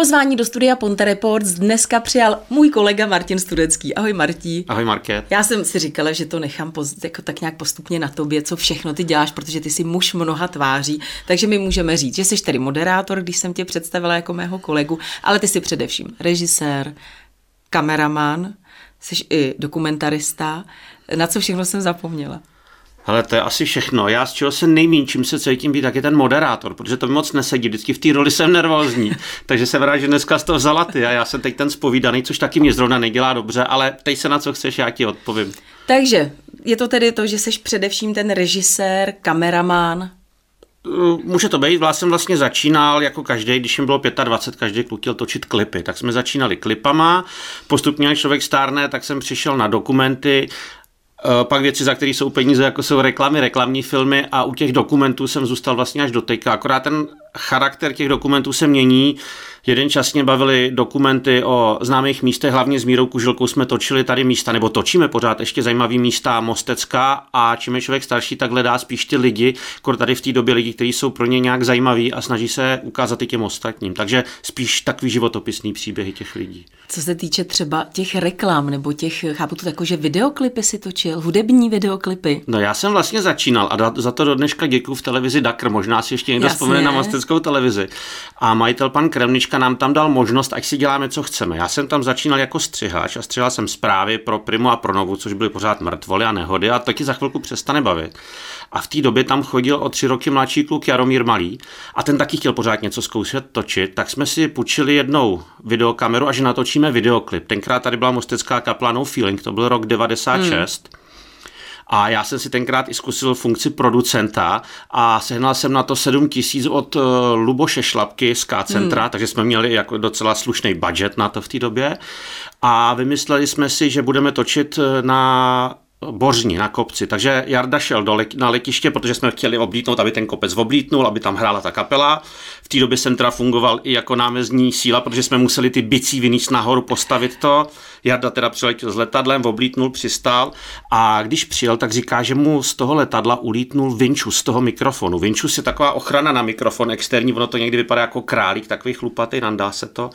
Pozvání do studia Ponte Reports dneska přijal můj kolega Martin Studecký. Ahoj Martí. Ahoj Market. Já jsem si říkala, že to nechám poz, jako tak nějak postupně na tobě, co všechno ty děláš, protože ty jsi muž mnoha tváří, takže my můžeme říct, že jsi tedy moderátor, když jsem tě představila jako mého kolegu, ale ty jsi především režisér, kameraman, jsi i dokumentarista. Na co všechno jsem zapomněla? Ale to je asi všechno. Já z čeho se nejmín, čím se cítím být, tak je ten moderátor, protože to mi moc nesedí. Vždycky v té roli jsem nervózní. Takže jsem rád, že dneska z toho vzala ty a já jsem teď ten spovídaný, což taky mě zrovna nedělá dobře, ale teď se na co chceš, já ti odpovím. Takže je to tedy to, že jsi především ten režisér, kameraman, Může to být, já jsem vlastně začínal jako každý, když jim bylo 25, každý kluk chtěl točit klipy, tak jsme začínali klipama, postupně, jak člověk stárne, tak jsem přišel na dokumenty pak věci, za které jsou peníze, jako jsou reklamy, reklamní filmy a u těch dokumentů jsem zůstal vlastně až do teďka. Akorát ten charakter těch dokumentů se mění. Jeden čas mě bavili dokumenty o známých místech, hlavně s Mírou Kužilkou jsme točili tady místa, nebo točíme pořád ještě zajímavý místa Mostecká a čím je člověk starší, tak hledá spíš ty lidi, jako tady v té době lidi, kteří jsou pro ně nějak zajímaví a snaží se ukázat i těm ostatním. Takže spíš takový životopisný příběhy těch lidí. Co se týče třeba těch reklam nebo těch, chápu to tako, že videoklipy si točil, hudební videoklipy. No já jsem vlastně začínal a za to do dneška děkuji v televizi Dakr, možná si ještě někdo Jasně. vzpomene na Mosteckou televizi. A majitel pan Kremnička nám tam dal možnost, ať si děláme, co chceme. Já jsem tam začínal jako střihač a střihal jsem zprávy pro Primu a pro Novu, což byly pořád mrtvoly a nehody a taky za chvilku přestane bavit. A v té době tam chodil o tři roky mladší kluk Jaromír Malý a ten taky chtěl pořád něco zkoušet točit, tak jsme si půjčili jednou videokameru a že natočíme videoklip. Tenkrát tady byla Mostecká kapla No Feeling, to byl rok 96. Hmm. A já jsem si tenkrát i zkusil funkci producenta a sehnal jsem na to 7 tisíc od uh, Luboše Šlapky z K-centra, hmm. takže jsme měli jako docela slušný budget na to v té době. A vymysleli jsme si, že budeme točit eh, na Bořní na kopci. Takže Jarda šel do na letiště, protože jsme chtěli oblítnout, aby ten kopec oblítnul, aby tam hrála ta kapela. V té době jsem teda fungoval i jako námezní síla, protože jsme museli ty bicí vyníst nahoru, postavit to. Jarda teda přiletěl s letadlem, oblítnul, přistál a když přijel, tak říká, že mu z toho letadla ulítnul vinčus z toho mikrofonu. Vinčus je taková ochrana na mikrofon externí, ono to někdy vypadá jako králík, takový chlupatý, nandá se to.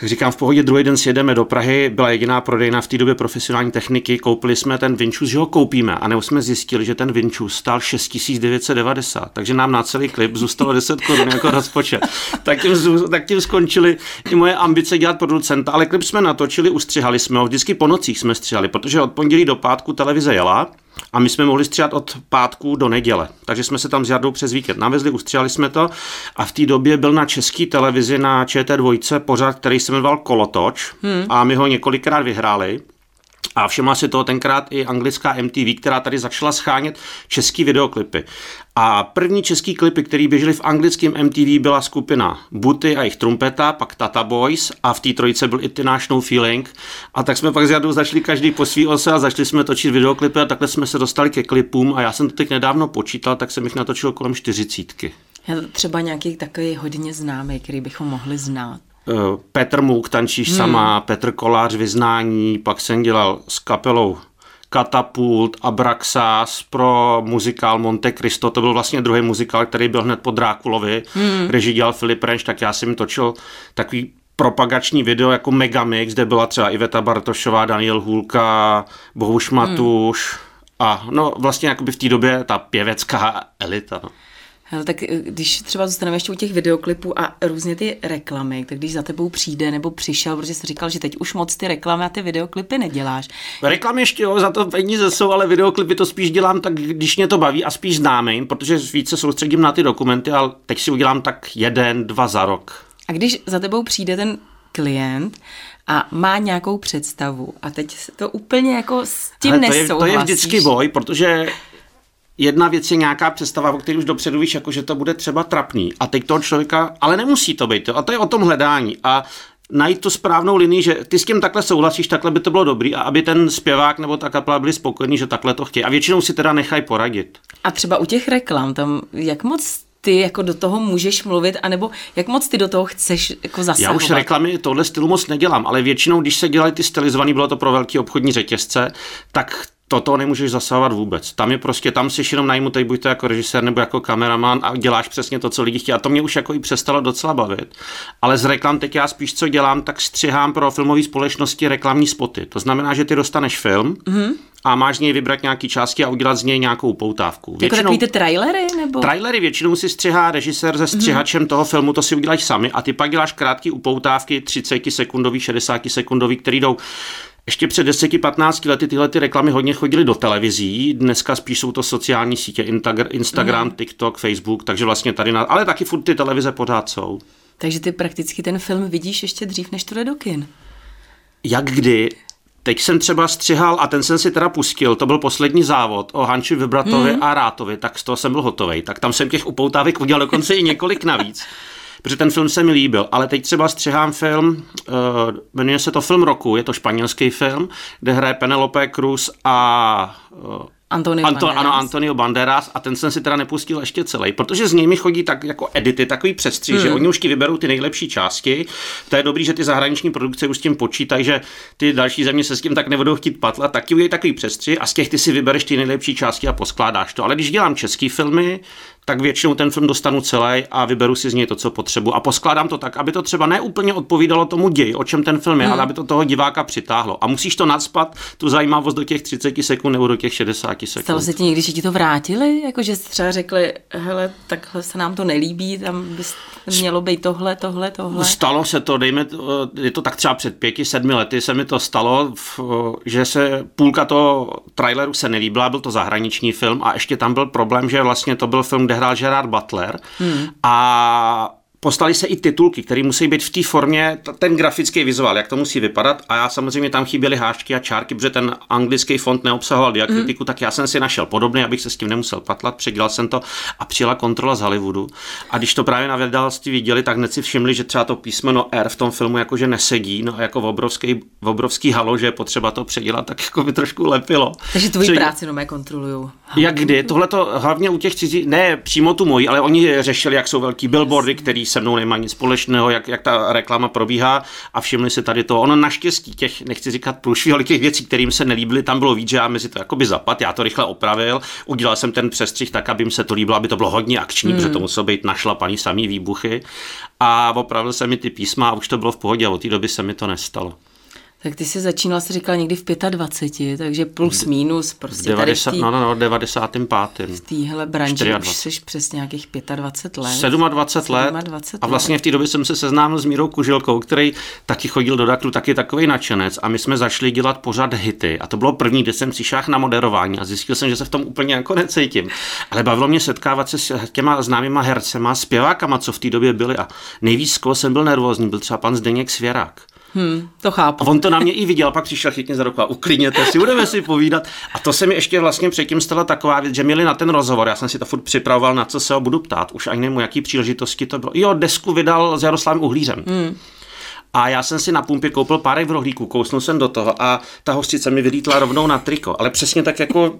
Tak říkám, v pohodě druhý den sjedeme do Prahy, byla jediná prodejna v té době profesionální techniky, koupili jsme ten Vinčus, že ho koupíme a nebo jsme zjistili, že ten Vinčus stál 6990, takže nám na celý klip zůstalo 10 korun jako rozpočet. tak, tím, tak tím skončili i moje ambice dělat producenta, ale klip jsme natočili, ustřihali jsme ho, vždycky po nocích jsme střihali, protože od pondělí do pátku televize jela, a my jsme mohli stříhat od pátku do neděle. Takže jsme se tam s Jardou přes víkend navezli, ustříhali jsme to a v té době byl na české televizi na ČT2 pořád, který se jmenoval Kolotoč hmm. a my ho několikrát vyhráli. A všimla si toho tenkrát i anglická MTV, která tady začala schánět český videoklipy. A první český klipy, které běžely v anglickém MTV, byla skupina Buty a jejich trumpeta, pak Tata Boys a v té trojice byl i ty náš No Feeling. A tak jsme pak s Jadou začali každý po svý ose a začali jsme točit videoklipy a takhle jsme se dostali ke klipům a já jsem to teď nedávno počítal, tak jsem jich natočil kolem čtyřicítky. Třeba nějaký takový hodně známý, který bychom mohli znát. Eh, Petr Můk, tančíš hmm. sama, Petr Kolář, vyznání, pak jsem dělal s kapelou Katapult, Abraxas pro muzikál Monte Cristo, to byl vlastně druhý muzikál, který byl hned po Drákulovi, hmm. režii dělal Filip Renš, tak já jsem točil takový propagační video jako Megamix, kde byla třeba Iveta Bartošová, Daniel Hůlka, Bohuš Matuš hmm. a no vlastně jakoby v té době ta pěvecká elita. No. Hele, tak eh, když třeba zůstaneme ještě u těch videoklipů a různě ty reklamy, tak když za tebou přijde nebo přišel, protože jsi říkal, že teď už moc ty reklamy a ty videoklipy neděláš. Reklamy ještě jo, za to peníze jsou, ale videoklipy to spíš dělám tak, když mě to baví a spíš známým, protože více soustředím na ty dokumenty, ale teď si udělám tak jeden, dva za rok. A když za tebou přijde ten klient a má nějakou představu a teď to úplně jako s tím Ale to je, to je vždycky boj, protože jedna věc je nějaká představa, o které už dopředu víš, jako že to bude třeba trapný. A teď toho člověka, ale nemusí to být. A to je o tom hledání. A najít tu správnou linii, že ty s tím takhle souhlasíš, takhle by to bylo dobrý a aby ten zpěvák nebo ta kapela byli spokojení, že takhle to chtějí. A většinou si teda nechají poradit. A třeba u těch reklam, tam jak moc ty jako do toho můžeš mluvit, anebo jak moc ty do toho chceš jako zasahovat? Já už reklamy tohle stylu moc nedělám, ale většinou, když se dělají ty stylizované, bylo to pro velký obchodní řetězce, tak toto nemůžeš zasahovat vůbec. Tam je prostě, tam jsi jenom najmutej, buď to jako režisér nebo jako kameraman a děláš přesně to, co lidi chtějí. A to mě už jako i přestalo docela bavit. Ale z reklam teď já spíš co dělám, tak střihám pro filmové společnosti reklamní spoty. To znamená, že ty dostaneš film, mm-hmm a máš z něj vybrat nějaký části a udělat z něj nějakou poutávku. Většinou, jako takový ty trailery? Nebo? Trailery většinou si střihá režisér se střihačem mm-hmm. toho filmu, to si uděláš sami a ty pak děláš krátký upoutávky 30 sekundový, 60 sekundový, který jdou ještě před 10-15 lety tyhle ty reklamy hodně chodily do televizí, dneska spíš jsou to sociální sítě, Instagram, mm. TikTok, Facebook, takže vlastně tady, na, ale taky furt ty televize pořád jsou. Takže ty prakticky ten film vidíš ještě dřív, než to jde do kin. Jak kdy? Teď jsem třeba střihal, a ten jsem si teda pustil, to byl poslední závod o Hanči Vybratovi hmm. a Rátovi, tak z toho jsem byl hotový. Tak tam jsem těch upoutávek udělal dokonce i několik navíc. protože ten film se mi líbil. Ale teď třeba střihám film, uh, jmenuje se to Film roku, je to španělský film, kde hraje Penelope Cruz a uh, Antonio Anto, Banderas. Ano, Antonio Banderas a ten jsem si teda nepustil ještě celý, protože z něj mi chodí tak jako edity, takový přestřih, hmm. že oni už ti vyberou ty nejlepší části. To je dobrý, že ty zahraniční produkce už s tím počítají, že ty další země se s tím tak nebudou chtít patlat, tak ti udělají takový přestřih a z těch ty si vybereš ty nejlepší části a poskládáš to. Ale když dělám český filmy, tak většinou ten film dostanu celý a vyberu si z něj to, co potřebuji. A poskládám to tak, aby to třeba neúplně odpovídalo tomu ději, o čem ten film je, hmm. ale aby to toho diváka přitáhlo. A musíš to nadspat, tu zajímavost do těch 30 sekund nebo do těch 60 sekund. Stalo se ti někdy, že ti to vrátili? Jako, že třeba řekli, hele, takhle se nám to nelíbí, tam by mělo být tohle, tohle, tohle. Stalo se to, dejme, je to tak třeba před pěti, sedmi lety se mi to stalo, že se půlka toho traileru se nelíbila, byl to zahraniční film a ještě tam byl problém, že vlastně to byl film, kde hrál Gerard Butler hmm. a Postali se i titulky, které musí být v té formě, ten grafický vizuál, jak to musí vypadat. A já samozřejmě tam chyběly hášky a čárky, protože ten anglický font neobsahoval diakritiku, mm. tak já jsem si našel podobný, abych se s tím nemusel patlat. Předělal jsem to a přijela kontrola z Hollywoodu. A když to právě na vydavatelství viděli, tak hned si všimli, že třeba to písmeno R v tom filmu jakože nesedí, no a jako v obrovský, v obrovský halo, že je potřeba to předělat, tak jako by trošku lepilo. Takže tvoji Před... práci no kontrolují. Jak kdy? Tohle to hlavně u těch cizí, ne přímo tu moji, ale oni řešili, jak jsou velký billboardy, který se mnou nemá nic společného, jak, jak ta reklama probíhá a všimli si tady to. Ono naštěstí těch, nechci říkat průšvih, ale těch věcí, kterým se nelíbily, tam bylo víc, že já mezi to jakoby zapad, já to rychle opravil, udělal jsem ten přestřih tak, aby mi se to líbilo, aby to bylo hodně akční, mm. protože to muselo být našlapaný samý výbuchy a opravil jsem mi ty písma a už to bylo v pohodě a od té doby se mi to nestalo. Tak ty jsi začínal, jsi říkal, někdy v 25, takže plus minus. Prostě 90, tady v tý, no, no, no, 95. V téhle branži 24. už jsi přes nějakých 25 let. 27 let. 27 a vlastně v té době jsem se seznámil s Mírou Kužilkou, který taky chodil do Dakru, taky takový nadšenec a my jsme začali dělat pořád hity a to bylo první, kde jsem přišel na moderování a zjistil jsem, že se v tom úplně jako necítím. Ale bavilo mě setkávat se s těma známýma hercema, zpěvákama, co v té době byli a nejvíc, jsem byl nervózní, byl třeba pan Zdeněk Svěrák. Hmm, to chápu. A on to na mě i viděl, pak přišel chytně za ruku a uklidněte si, budeme si povídat. A to se mi ještě vlastně předtím stala taková věc, že měli na ten rozhovor, já jsem si to furt připravoval, na co se ho budu ptát, už ani nevím, jaký příležitosti to bylo. Jo, desku vydal s Jaroslavem Uhlířem. Hmm. A já jsem si na pumpě koupil párek v rohlíku, kousnul jsem do toho a ta hostice mi vylítla rovnou na triko, ale přesně tak jako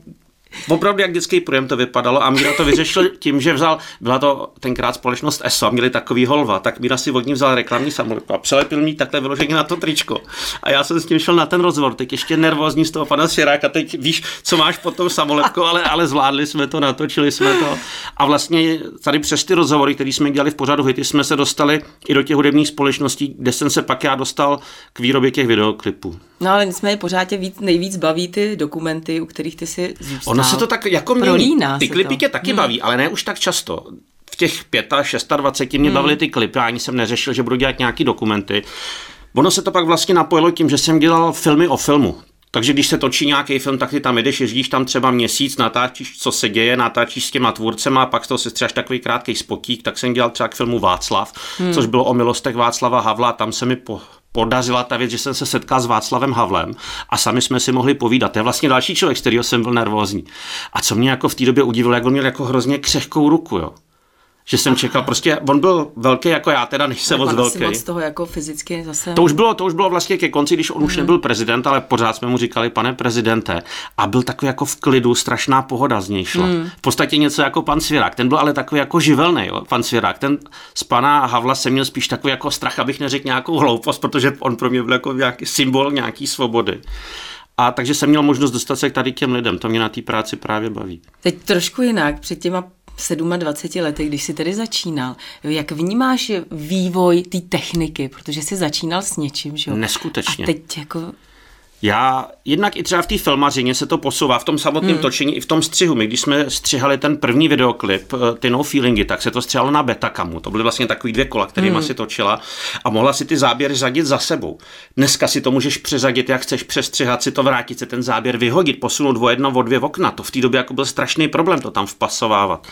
Opravdu jak dětský projem to vypadalo a Míra to vyřešil tím, že vzal, byla to tenkrát společnost ESO, měli takový holva, tak Míra si od ní vzal reklamní samolepku a přelepil mi takhle vyloženě na to tričko. A já jsem s tím šel na ten rozhovor, teď ještě nervózní z toho pana Širáka, teď víš, co máš pod tou samolepkou, ale, ale zvládli jsme to, natočili jsme to. A vlastně tady přes ty rozhovory, které jsme dělali v pořadu Hity, jsme se dostali i do těch hudebních společností, kde jsem se pak já dostal k výrobě těch videoklipů. No ale nicméně pořád tě víc, nejvíc baví ty dokumenty, u kterých ty si zůstal. Ono se to tak jako mění. Ty klipy tě taky hmm. baví, ale ne už tak často. V těch 25, 26 mě hmm. bavily ty klipy, ani jsem neřešil, že budu dělat nějaký dokumenty. Ono se to pak vlastně napojilo tím, že jsem dělal filmy o filmu. Takže když se točí nějaký film, tak ty tam jdeš, jezdíš tam třeba měsíc, natáčíš, co se děje, natáčíš s těma tvůrcema, a pak to si třeba takový krátký spotík, tak jsem dělal třeba k filmu Václav, hmm. což bylo o milostech Václava Havla, tam se mi po, podařila ta věc, že jsem se setkal s Václavem Havlem a sami jsme si mohli povídat. To je vlastně další člověk, z kterého jsem byl nervózní. A co mě jako v té době udivilo, jak on měl jako hrozně křehkou ruku, jo že jsem čekal, prostě on byl velký jako já, teda než jsem moc velký. moc toho jako fyzicky zase. To už bylo, to už bylo vlastně ke konci, když on mm. už mhm. nebyl prezident, ale pořád jsme mu říkali pane prezidente a byl takový jako v klidu, strašná pohoda z něj šla. Mm. V podstatě něco jako pan Svěrák, ten byl ale takový jako živelný, jo, pan Svěrák, ten z pana Havla jsem měl spíš takový jako strach, abych neřekl nějakou hloupost, protože on pro mě byl jako nějaký symbol nějaký svobody. A takže jsem měl možnost dostat se k tady těm lidem. To mě na té práci právě baví. Teď trošku jinak. Před těma 27 lety, když jsi tedy začínal, jak vnímáš vývoj té techniky, protože jsi začínal s něčím, že jo? Neskutečně. A teď jako já jednak i třeba v té filmařině se to posouvá v tom samotném hmm. točení i v tom střihu. My když jsme střihali ten první videoklip, eh, ty no feelingy, tak se to střihalo na betakamu. To byly vlastně takový dvě kola, kterými hmm. si točila a mohla si ty záběry řadit za sebou. Dneska si to můžeš přeřadit, jak chceš, přestřihat si to, vrátit se ten záběr, vyhodit, posunout o jedno, o dvě okna. To v té době jako byl strašný problém to tam vpasovávat.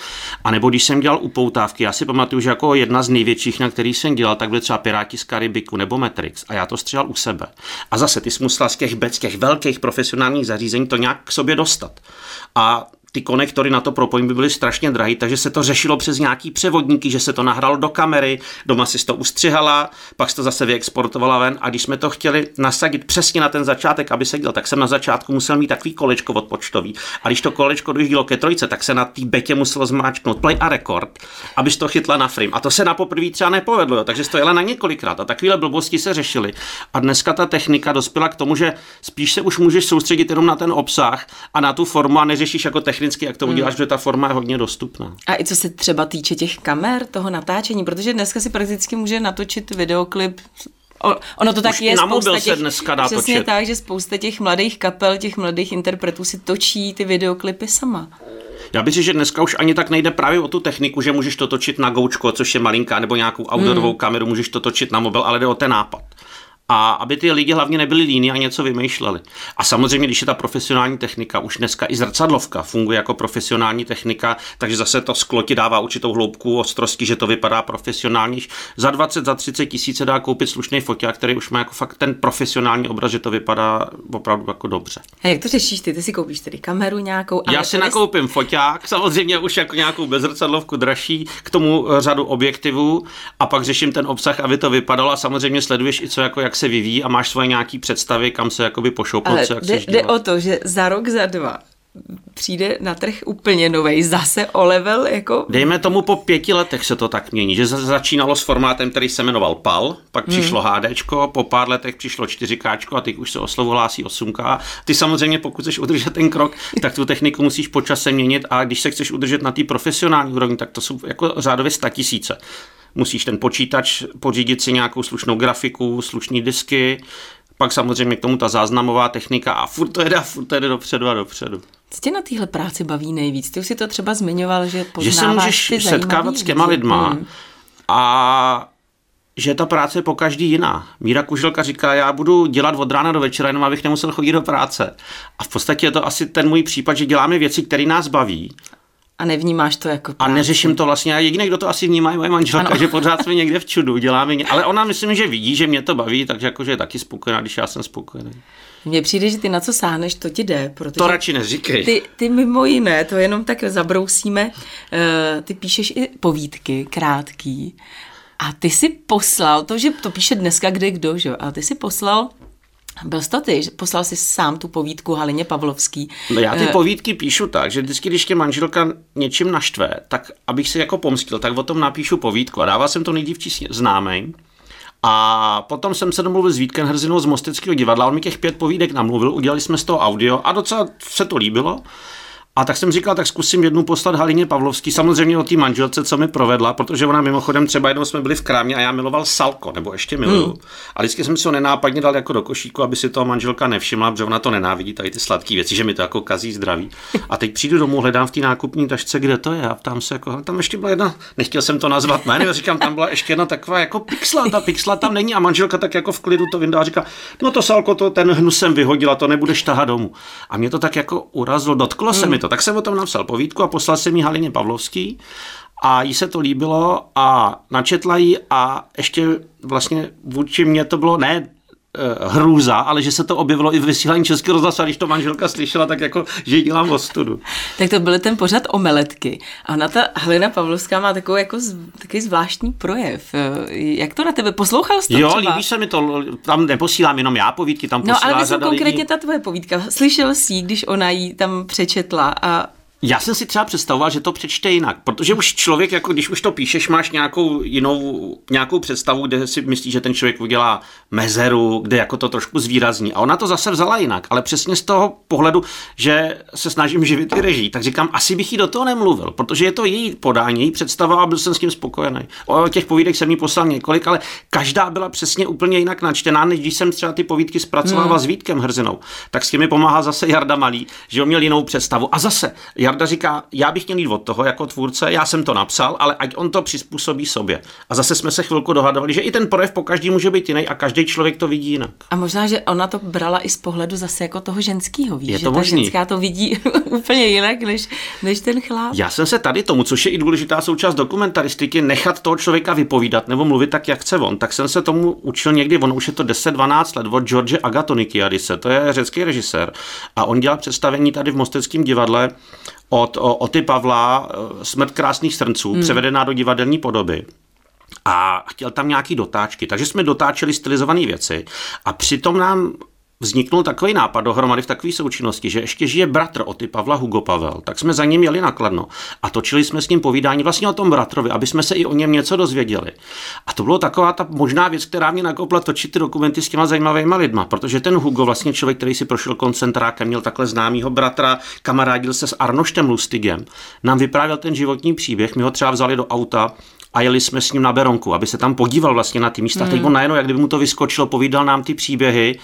A nebo když jsem dělal upoutávky, já si pamatuju, že jako jedna z největších, na který jsem dělal, tak byly třeba Piráti z Karibiku nebo Matrix a já to střihal u sebe. A zase ty jsi musela z těch bec těch velkých profesionálních zařízení to nějak k sobě dostat. A ty konektory na to propojení by byly strašně drahé, takže se to řešilo přes nějaký převodníky, že se to nahralo do kamery, doma si to ustřihala, pak se to zase vyexportovala ven a když jsme to chtěli nasadit přesně na ten začátek, aby se dělal, tak jsem na začátku musel mít takový kolečko odpočtový. A když to kolečko dojíždělo ke trojce, tak se na té betě muselo zmáčknout play a record, abys to chytla na frame. A to se na poprvé třeba nepovedlo, jo, takže to jela na několikrát a takovéhle blbosti se řešily. A dneska ta technika dospěla k tomu, že spíš se už můžeš soustředit jenom na ten obsah a na tu formu a neřešíš jako techniku technicky, jak to uděláš, hmm. protože ta forma je hodně dostupná. A i co se třeba týče těch kamer, toho natáčení, protože dneska si prakticky může natočit videoklip Ono to tak Už je. Na mobil těch, se dneska dá přesně točit. tak, že spousta těch mladých kapel, těch mladých interpretů si točí ty videoklipy sama. Já bych že dneska už ani tak nejde právě o tu techniku, že můžeš to točit na goučko, což je malinká, nebo nějakou outdoorovou hmm. kameru, můžeš to točit na mobil, ale jde o ten nápad a aby ty lidi hlavně nebyli líní a něco vymýšleli. A samozřejmě, když je ta profesionální technika, už dneska i zrcadlovka funguje jako profesionální technika, takže zase to sklo ti dává určitou hloubku ostrosti, že to vypadá profesionálně. Za 20, za 30 tisíc se dá koupit slušný foťák, který už má jako fakt ten profesionální obraz, že to vypadá opravdu jako dobře. A jak to řešíš ty? Ty si koupíš tedy kameru nějakou? Já si nakoupím foťák, samozřejmě už jako nějakou bezrcadlovku dražší, k tomu řadu objektivů a pak řeším ten obsah, aby to vypadalo a samozřejmě sleduješ i co jako jak se vyvíjí a máš svoje nějaký představy, kam se jakoby pošoupnout, Ale co, jak jde, jde o to, že za rok, za dva přijde na trh úplně nový, zase o level jako... Dejme tomu po pěti letech se to tak mění, že začínalo s formátem, který se jmenoval PAL, pak hmm. přišlo HDčko, po pár letech přišlo 4K a teď už se o slovo hlásí 8K. Ty samozřejmě, pokud chceš udržet ten krok, tak tu techniku musíš po čase měnit a když se chceš udržet na té profesionální úrovni, tak to jsou jako řádově tisíce musíš ten počítač pořídit si nějakou slušnou grafiku, slušný disky, pak samozřejmě k tomu ta záznamová technika a furt to jde a furt to jede dopředu a dopředu. Co tě na téhle práci baví nejvíc? Ty už si to třeba zmiňoval, že poznáváš Že se můžeš setkávat s těma lidma hmm. a že ta práce je po každý jiná. Míra Kuželka říká, já budu dělat od rána do večera, jenom abych nemusel chodit do práce. A v podstatě je to asi ten můj případ, že děláme věci, které nás baví a nevnímáš to jako práci. A neřeším to vlastně. A jediný, kdo to asi vnímá, je moje manželka, ano. že pořád jsme někde v čudu, děláme. Ale ona myslím, že vidí, že mě to baví, takže jakože je taky spokojená, když já jsem spokojený. Mně přijde, že ty na co sáhneš, to ti jde. Protože to radši neříkej. Ty, ty mimo jiné, to jenom tak zabrousíme, uh, ty píšeš i povídky, krátký. A ty si poslal, to, že to píše dneska kde kdo, že? a ty si poslal byl jsi to ty, poslal si sám tu povídku Halině Pavlovský. No já ty uh, povídky píšu tak, že vždycky, když tě manželka něčím naštve, tak abych se jako pomstil, tak o tom napíšu povídku. A dával jsem to nejdívčí známej. A potom jsem se domluvil s Vítkem Hrzinou z Mosteckého divadla, on mi těch pět povídek namluvil, udělali jsme z toho audio a docela se to líbilo. A tak jsem říkal, tak zkusím jednu poslat Halině Pavlovský, samozřejmě o té manželce, co mi provedla, protože ona mimochodem třeba jednou jsme byli v krámě a já miloval salko, nebo ještě miluju. Hmm. A vždycky jsem si ho nenápadně dal jako do košíku, aby si toho manželka nevšimla, protože ona to nenávidí, tady ty sladké věci, že mi to jako kazí zdraví. A teď přijdu domů, hledám v té nákupní tašce, kde to je, a ptám se, jako, tam ještě byla jedna, nechtěl jsem to nazvat jménem, říkám, tam byla ještě jedna taková jako pixla, ta pixla tam není a manželka tak jako v klidu to vyndá a říká, no to salko, to ten hnusem vyhodila, to nebudeš tahat domů. A mě to tak jako urazilo, dotklo se hmm. mi to, tak jsem o tom napsal povídku a poslal jsem ji Halině Pavlovský a jí se to líbilo a načetla ji a ještě vlastně vůči mě to bylo ne hrůza, ale že se to objevilo i v vysílání Českého rozhlasu, a když to manželka slyšela, tak jako, že dělám ostudu. Tak to byl ten pořad o meletky. A ona ta Helena Pavlovská má takový jako z, takový zvláštní projev. Jak to na tebe? Poslouchal jsi to Jo, třeba? líbí se mi to. Tam neposílám jenom já povídky, tam posílá No, ale myslím konkrétně lidí. ta tvoje povídka. Slyšel jsi, když ona jí tam přečetla a Já jsem si třeba představoval, že to přečte jinak, protože už člověk, jako když už to píšeš, máš nějakou jinou, nějakou představu, kde si myslíš, že ten člověk udělá mezeru, kde jako to trošku zvýrazní. A ona to zase vzala jinak, ale přesně z toho pohledu, že se snažím živit i režii, tak říkám, asi bych jí do toho nemluvil, protože je to její podání, její představa a byl jsem s tím spokojený. O těch povídek jsem jí poslal několik, ale každá byla přesně úplně jinak načtená, než když jsem třeba ty povídky zpracovával hmm. s Vítkem Hrzinou. Tak s tím mi pomáhá zase Jarda Malý, že on měl jinou představu. A zase Jarda říká, já bych měl jít od toho jako tvůrce, já jsem to napsal, ale ať on to přizpůsobí sobě. A zase jsme se chvilku dohadovali, že i ten projev po každý může být jiný a každý člověk to vidí jinak. A možná, že ona to brala i z pohledu zase jako toho ženského, víš, je to že možný. ta ženská to vidí úplně jinak, než, než ten chlap. Já jsem se tady tomu, což je i důležitá součást dokumentaristiky, nechat toho člověka vypovídat nebo mluvit tak, jak chce on, tak jsem se tomu učil někdy, on už je to 10-12 let, od George Agatonikiadise, to je řecký režisér. A on dělal představení tady v Mosteckém divadle od Oty Pavla eh, Smrt krásných srnců, hmm. převedená do divadelní podoby a chtěl tam nějaký dotáčky. Takže jsme dotáčeli stylizované věci a přitom nám vzniknul takový nápad dohromady v takové součinnosti, že ještě žije bratr ty Pavla Hugo Pavel, tak jsme za ním jeli nakladno a točili jsme s ním povídání vlastně o tom bratrovi, aby jsme se i o něm něco dozvěděli. A to bylo taková ta možná věc, která mě nakopla točit ty dokumenty s těma zajímavými lidma, protože ten Hugo, vlastně člověk, který si prošel koncentrákem, měl takhle známýho bratra, kamarádil se s Arnoštem Lustigem, nám vyprávěl ten životní příběh, my ho třeba vzali do auta a jeli jsme s ním na Beronku, aby se tam podíval vlastně na ty místa. Hmm. Teď on najednou, jak kdyby mu to vyskočilo, povídal nám ty příběhy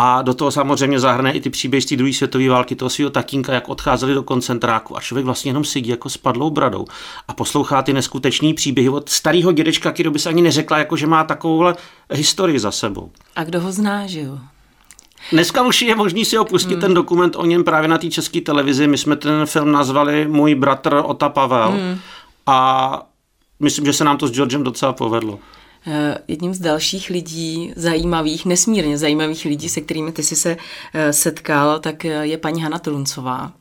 a do toho samozřejmě zahrne i ty příběhy z té druhé světové války, toho svého tatínka, jak odcházeli do koncentráku a člověk vlastně jenom sedí jako spadlou bradou a poslouchá ty neskutečné příběhy od starého dědečka, který by se ani neřekla, jako že má takovouhle historii za sebou. A kdo ho zná, že jo? Dneska už je možný si opustit hmm. ten dokument o něm právě na té české televizi. My jsme ten film nazvali Můj bratr Ota Pavel hmm. a myslím, že se nám to s Georgem docela povedlo. Eh, jedním z dalších lidí, zajímavých, nesmírně zajímavých lidí, se kterými ty jsi se eh, setkal, tak eh, je paní Hana Truncová,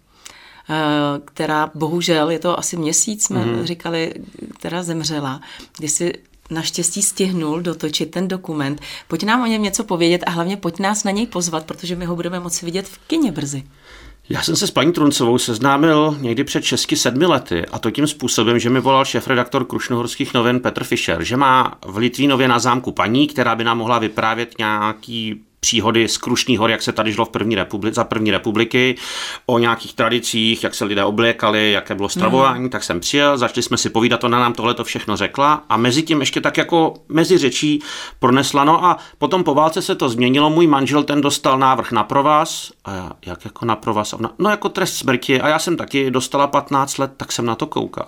která bohužel, je to asi měsíc, jsme mm-hmm. říkali, která zemřela, kdy si naštěstí stihnul dotočit ten dokument. Pojď nám o něm něco povědět a hlavně pojď nás na něj pozvat, protože my ho budeme moci vidět v kině brzy. Já jsem se s paní Truncovou seznámil někdy před 6-7 lety a to tím způsobem, že mi volal šéf-redaktor Krušnohorských novin Petr Fischer, že má v Litvínově na zámku paní, která by nám mohla vyprávět nějaký příhody z Krušní hor, jak se tady žilo v první republi- za první republiky, o nějakých tradicích, jak se lidé oblékali, jaké bylo stravování, mm. tak jsem přijel, začali jsme si povídat, ona nám tohle to všechno řekla a mezi tím ještě tak jako mezi řečí pronesla, no a potom po válce se to změnilo, můj manžel ten dostal návrh na provaz, a já, jak jako na provaz, no jako trest smrti a já jsem taky dostala 15 let, tak jsem na to koukal.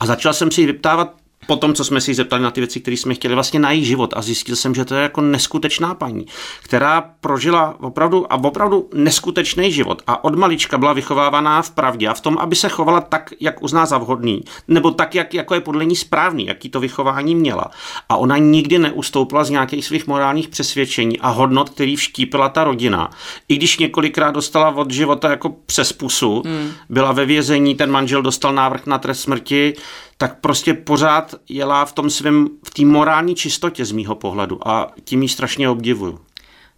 A začal jsem si vyptávat po tom, co jsme si zeptali na ty věci, které jsme chtěli vlastně na její život a zjistil jsem, že to je jako neskutečná paní, která prožila opravdu a opravdu neskutečný život a od malička byla vychovávaná v pravdě a v tom, aby se chovala tak, jak uzná za vhodný, nebo tak, jak jako je podle ní správný, jaký to vychování měla. A ona nikdy neustoupila z nějakých svých morálních přesvědčení a hodnot, který vštípila ta rodina. I když několikrát dostala od života jako přes pusu, hmm. byla ve vězení, ten manžel dostal návrh na trest smrti, tak prostě pořád jela v tom svém, v té morální čistotě z mýho pohledu a tím ji strašně obdivuju.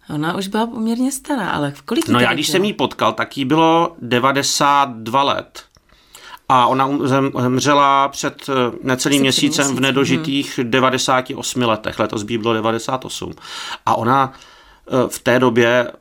Ona už byla poměrně stará, ale v kolik No já když jsem jí potkal, tak jí bylo 92 let. A ona zemřela před eh, necelým měsícem v nedožitých hmm. 98 letech. Letos by bylo 98. A ona eh, v té době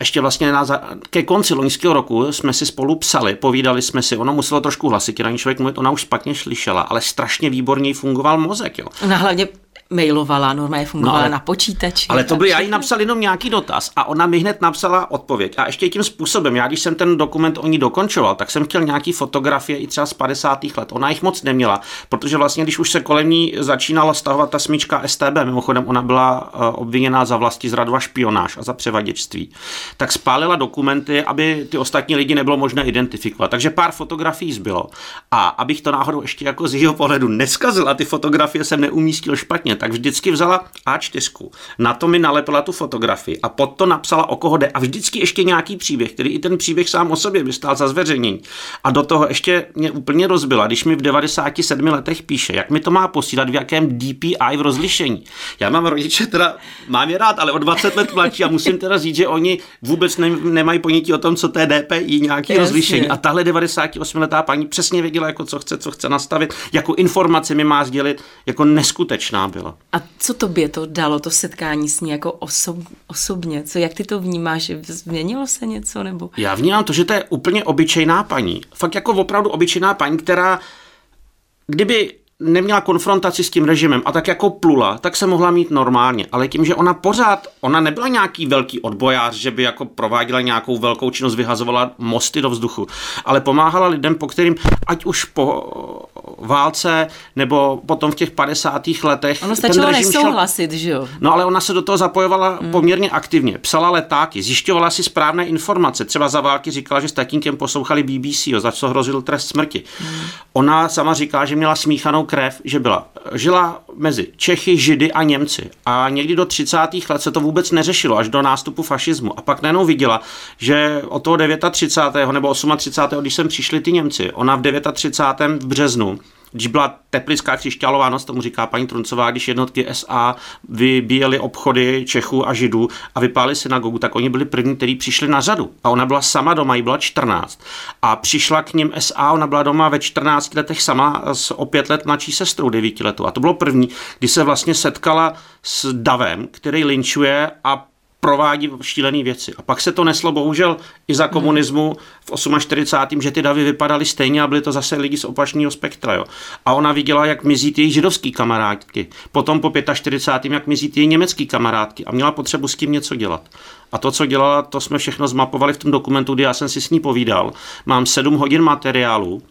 ještě vlastně na, ke konci loňského roku jsme si spolu psali, povídali jsme si, ono muselo trošku hlasitě na člověk mluvit, ona už špatně slyšela, ale strašně výborně fungoval mozek. Jo. Ona hlavně mailovala, normálně fungovala no, na počítači. Ale to by já jí napsal jenom nějaký dotaz a ona mi hned napsala odpověď. A ještě tím způsobem, já když jsem ten dokument o ní dokončoval, tak jsem chtěl nějaký fotografie i třeba z 50. let. Ona jich moc neměla, protože vlastně, když už se kolem ní začínala stahovat ta smíčka STB, mimochodem ona byla uh, obviněná za vlasti zradu a špionáž a za převaděčství, tak spálila dokumenty, aby ty ostatní lidi nebylo možné identifikovat. Takže pár fotografií zbylo. A abych to náhodou ještě jako z jeho pohledu neskazil a ty fotografie jsem neumístil špatně, tak vždycky vzala A4, na to mi nalepila tu fotografii a pod to napsala, o koho jde a vždycky ještě nějaký příběh, který i ten příběh sám o sobě by stál za zveřejnění. A do toho ještě mě úplně rozbila, když mi v 97 letech píše, jak mi to má posílat, v jakém DPI v rozlišení. Já mám rodiče, teda mám je rád, ale o 20 let mladší a musím teda říct, že oni vůbec ne, nemají ponětí o tom, co to je DPI, nějaký Jasně. rozlišení. A tahle 98-letá paní přesně věděla, jako co chce, co chce nastavit, jako informace mi má sdělit, jako neskutečná byla. A co tobě to dalo, to setkání s ní jako osob, osobně? Co, jak ty to vnímáš? Změnilo se něco? Nebo? Já vnímám to, že to je úplně obyčejná paní. Fakt jako opravdu obyčejná paní, která kdyby neměla konfrontaci s tím režimem a tak jako plula, tak se mohla mít normálně. Ale tím, že ona pořád, ona nebyla nějaký velký odbojář, že by jako prováděla nějakou velkou činnost, vyhazovala mosty do vzduchu, ale pomáhala lidem, po kterým, ať už po válce nebo potom v těch 50. letech. Ono stačilo nesouhlasit, šel... že jo? No ale ona se do toho zapojovala hmm. poměrně aktivně. Psala letáky, zjišťovala si správné informace. Třeba za války říkala, že s tatínkem poslouchali BBC, jo, za co hrozil trest smrti. Hmm. Ona sama říká, že měla smíchanou krev, že byla, žila mezi Čechy, Židy a Němci. A někdy do 30. let se to vůbec neřešilo, až do nástupu fašismu. A pak najednou viděla, že od toho 39. nebo 38. když sem přišli ty Němci, ona v 39. v březnu když byla teplická křišťálová noc, tomu říká paní Truncová, když jednotky SA vybíjeli obchody Čechů a Židů a vypáli synagogu, tak oni byli první, kteří přišli na řadu. A ona byla sama doma, jí byla 14. A přišla k ním SA, ona byla doma ve 14 letech sama s o pět let mladší sestrou 9 letou. A to bylo první, kdy se vlastně setkala s davem, který linčuje a provádí šílené věci. A pak se to neslo bohužel i za komunismu v 48. že ty davy vypadaly stejně a byly to zase lidi z opačného spektra. Jo. A ona viděla, jak mizí ty židovský kamarádky. Potom po 45. jak mizí ty německý kamarádky a měla potřebu s tím něco dělat. A to, co dělala, to jsme všechno zmapovali v tom dokumentu, kdy já jsem si s ní povídal. Mám sedm hodin materiálu,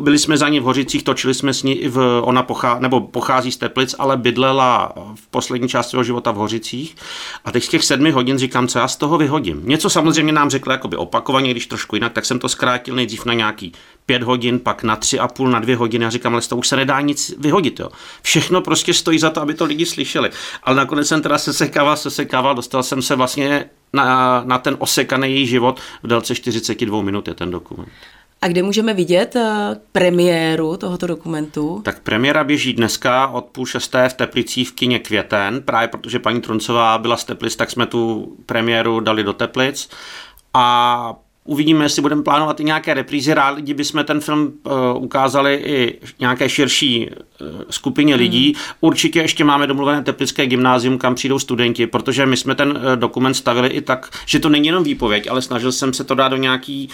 byli jsme za ní v Hořicích, točili jsme s ní, v, ona pochá, nebo pochází z Teplic, ale bydlela v poslední části svého života v Hořicích. A teď z těch sedmi hodin říkám, co já z toho vyhodím. Něco samozřejmě nám řekla jakoby opakovaně, když trošku jinak, tak jsem to zkrátil nejdřív na nějaký pět hodin, pak na tři a půl, na dvě hodiny a říkám, ale z toho už se nedá nic vyhodit. Jo. Všechno prostě stojí za to, aby to lidi slyšeli. Ale nakonec jsem teda sesekával, sesekával, dostal jsem se vlastně na, na ten osekaný její život v délce 42 minut je ten dokument. A kde můžeme vidět eh, premiéru tohoto dokumentu? Tak premiéra běží dneska od půl šesté v Teplicích v kině Květen, právě protože paní Truncová byla z Teplic, tak jsme tu premiéru dali do Teplic. A Uvidíme, jestli budeme plánovat i nějaké reprízy. Rádi bychom ten film uh, ukázali i nějaké širší uh, skupině hmm. lidí. Určitě ještě máme domluvené Teplické gymnázium, kam přijdou studenti, protože my jsme ten uh, dokument stavili i tak, že to není jenom výpověď, ale snažil jsem se to dát do nějaký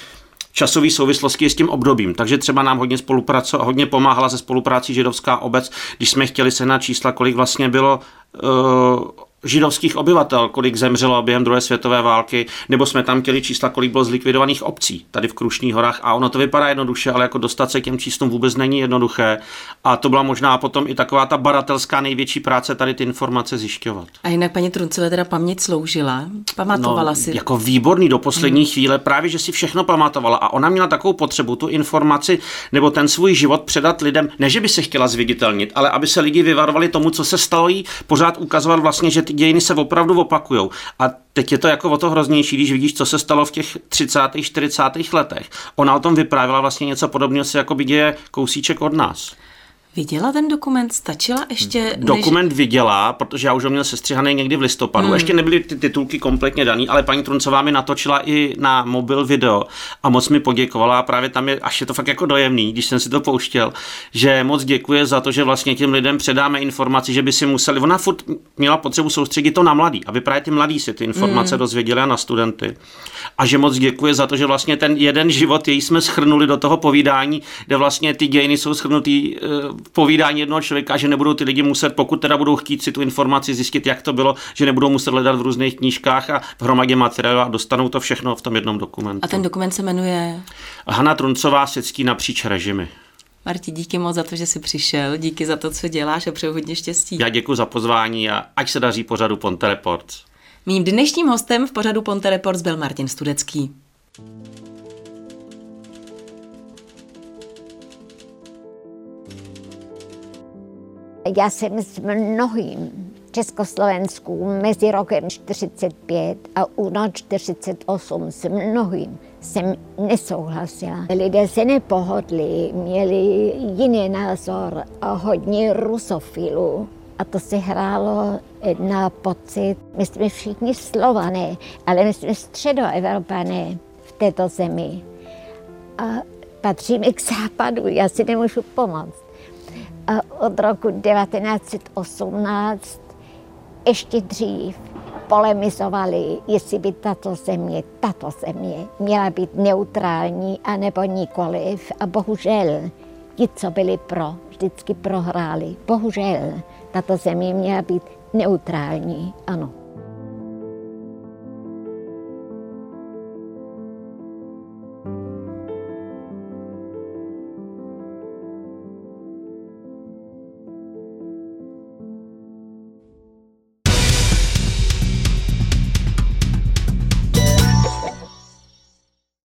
časové souvislosti s tím obdobím. Takže třeba nám hodně, spolupraco- hodně pomáhala ze spoluprácí židovská obec, když jsme chtěli se na čísla, kolik vlastně bylo uh, židovských obyvatel, kolik zemřelo během druhé světové války, nebo jsme tam chtěli čísla, kolik bylo zlikvidovaných obcí tady v Krušných horách. A ono to vypadá jednoduše, ale jako dostat se k těm číslům vůbec není jednoduché. A to byla možná potom i taková ta baratelská největší práce tady ty informace zjišťovat. A jinak paní Truncové teda paměť sloužila? Pamatovala no, si? Jako výborný do poslední hmm. chvíle, právě že si všechno pamatovala. A ona měla takovou potřebu tu informaci nebo ten svůj život předat lidem, ne že by se chtěla zviditelnit, ale aby se lidi vyvarovali tomu, co se stalo jí, pořád ukazovat vlastně, že ty dějiny se opravdu opakují. A teď je to jako o to hroznější, když vidíš, co se stalo v těch 30. 40. letech. Ona o tom vyprávěla vlastně něco podobného, se jako by děje kousíček od nás. Viděla ten dokument? Stačila ještě? Dokument než... viděla, protože já už ho měl sestřihaný někdy v listopadu. Hmm. Ještě nebyly ty titulky kompletně daný, ale paní Truncová mi natočila i na mobil video a moc mi poděkovala. A právě tam je, až je to fakt jako dojemný, když jsem si to pouštěl, že moc děkuje za to, že vlastně těm lidem předáme informaci, že by si museli. Ona furt měla potřebu soustředit to na mladý, aby právě ty mladí si ty informace hmm. dozvěděli a na studenty. A že moc děkuje za to, že vlastně ten jeden život, jej jsme schrnuli do toho povídání, kde vlastně ty dějiny jsou schrnutý eh, povídání jednoho člověka, že nebudou ty lidi muset, pokud teda budou chtít si tu informaci zjistit, jak to bylo, že nebudou muset hledat v různých knížkách a v hromadě materiálu a dostanou to všechno v tom jednom dokumentu. A ten dokument se jmenuje? Hanna Truncová sectí napříč režimy. Marti, díky moc za to, že jsi přišel, díky za to, co děláš a přeju hodně štěstí. Já děkuji za pozvání a ať se daří pořadu Ponte Reports. Mým dnešním hostem v pořadu Ponte Reports byl Martin Studecký. Já jsem s mnohým Československu mezi rokem 45 a únor 48 s mnohým jsem nesouhlasila. Lidé se nepohodli, měli jiný názor a hodně rusofilů. A to se hrálo na pocit, my jsme všichni slované, ale my jsme středoevropané v této zemi. A patříme k západu, já si nemůžu pomoct. A od roku 1918 ještě dřív polemizovali, jestli by tato země, tato země měla být neutrální anebo nikoliv. A bohužel ti, co byli pro, vždycky prohráli. Bohužel tato země měla být neutrální, ano.